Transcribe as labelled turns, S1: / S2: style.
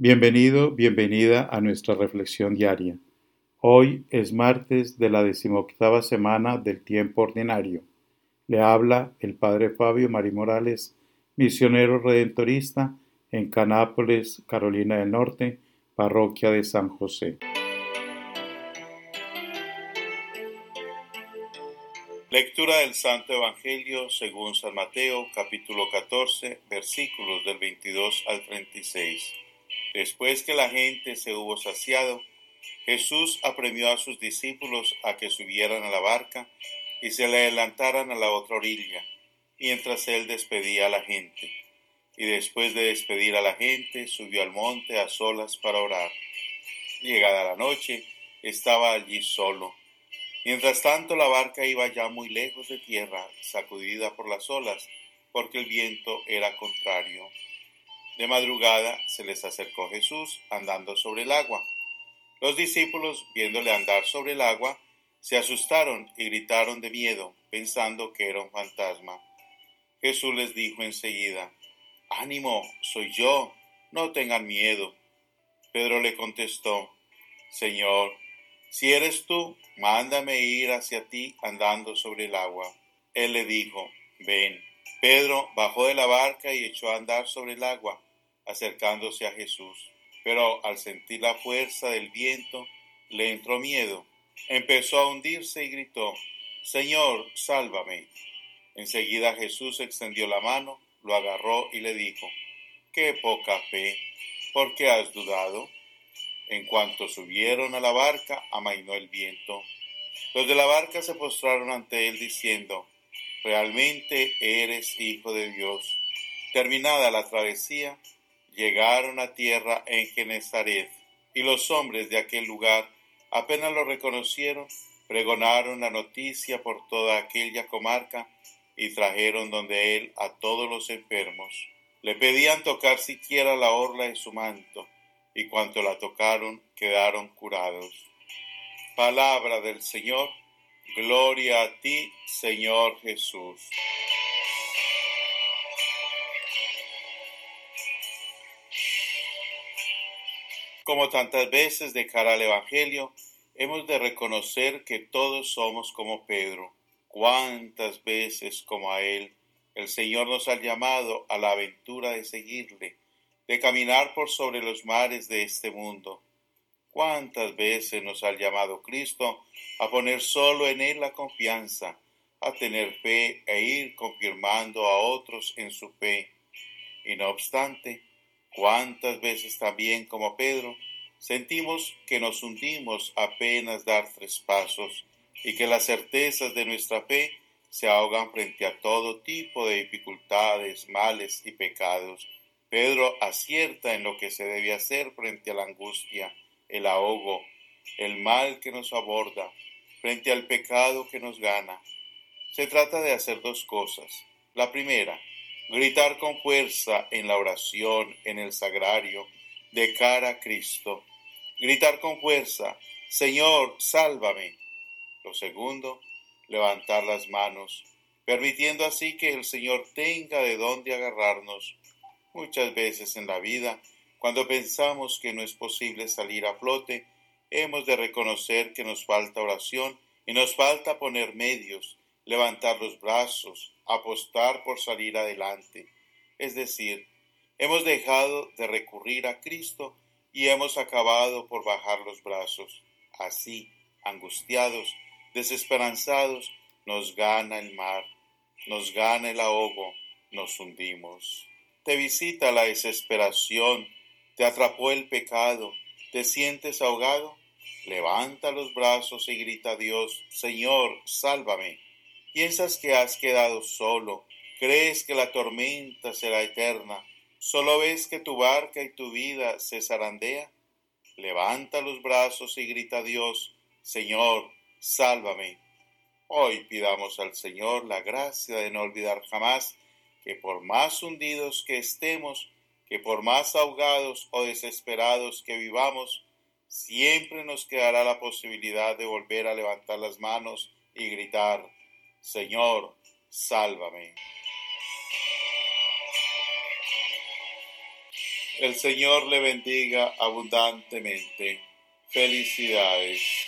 S1: Bienvenido, bienvenida a nuestra reflexión diaria. Hoy es martes de la decimoctava semana del tiempo ordinario. Le habla el Padre Fabio Mari Morales, misionero redentorista en Canápolis, Carolina del Norte, parroquia de San José. Lectura del Santo Evangelio según San Mateo, capítulo 14, versículos del 22 al 36. Después que la gente se hubo saciado, Jesús apremió a sus discípulos a que subieran a la barca y se le adelantaran a la otra orilla, mientras él despedía a la gente. Y después de despedir a la gente, subió al monte a solas para orar. Llegada la noche, estaba allí solo. Mientras tanto, la barca iba ya muy lejos de tierra, sacudida por las olas, porque el viento era contrario. De madrugada se les acercó Jesús andando sobre el agua. Los discípulos, viéndole andar sobre el agua, se asustaron y gritaron de miedo, pensando que era un fantasma. Jesús les dijo enseguida, Ánimo, soy yo, no tengan miedo. Pedro le contestó, Señor, si eres tú, mándame ir hacia ti andando sobre el agua. Él le dijo, Ven. Pedro bajó de la barca y echó a andar sobre el agua acercándose a Jesús. Pero al sentir la fuerza del viento, le entró miedo. Empezó a hundirse y gritó, Señor, sálvame. Enseguida Jesús extendió la mano, lo agarró y le dijo, Qué poca fe, ¿por qué has dudado? En cuanto subieron a la barca, amainó el viento. Los de la barca se postraron ante él diciendo, Realmente eres hijo de Dios. Terminada la travesía, llegaron a tierra en Genezaret, y los hombres de aquel lugar, apenas lo reconocieron, pregonaron la noticia por toda aquella comarca y trajeron donde él a todos los enfermos. Le pedían tocar siquiera la orla de su manto, y cuanto la tocaron quedaron curados. Palabra del Señor, gloria a ti, Señor Jesús. Como tantas veces de cara al Evangelio, hemos de reconocer que todos somos como Pedro. Cuántas veces como a él el Señor nos ha llamado a la aventura de seguirle, de caminar por sobre los mares de este mundo. Cuántas veces nos ha llamado Cristo a poner solo en Él la confianza, a tener fe e ir confirmando a otros en su fe. Y no obstante, ¿Cuántas veces también como Pedro sentimos que nos hundimos apenas dar tres pasos y que las certezas de nuestra fe se ahogan frente a todo tipo de dificultades, males y pecados? Pedro acierta en lo que se debe hacer frente a la angustia, el ahogo, el mal que nos aborda, frente al pecado que nos gana. Se trata de hacer dos cosas. La primera, gritar con fuerza en la oración, en el sagrario, de cara a Cristo. Gritar con fuerza, Señor, sálvame. Lo segundo, levantar las manos, permitiendo así que el Señor tenga de dónde agarrarnos. Muchas veces en la vida, cuando pensamos que no es posible salir a flote, hemos de reconocer que nos falta oración y nos falta poner medios, levantar los brazos, apostar por salir adelante. Es decir, hemos dejado de recurrir a Cristo y hemos acabado por bajar los brazos. Así, angustiados, desesperanzados, nos gana el mar, nos gana el ahogo, nos hundimos. Te visita la desesperación, te atrapó el pecado, te sientes ahogado. Levanta los brazos y grita a Dios, Señor, sálvame. Piensas que has quedado solo, crees que la tormenta será eterna, solo ves que tu barca y tu vida se zarandea. Levanta los brazos y grita a Dios, Señor, sálvame. Hoy pidamos al Señor la gracia de no olvidar jamás que por más hundidos que estemos, que por más ahogados o desesperados que vivamos, siempre nos quedará la posibilidad de volver a levantar las manos y gritar, Señor, sálvame. El Señor le bendiga abundantemente. Felicidades.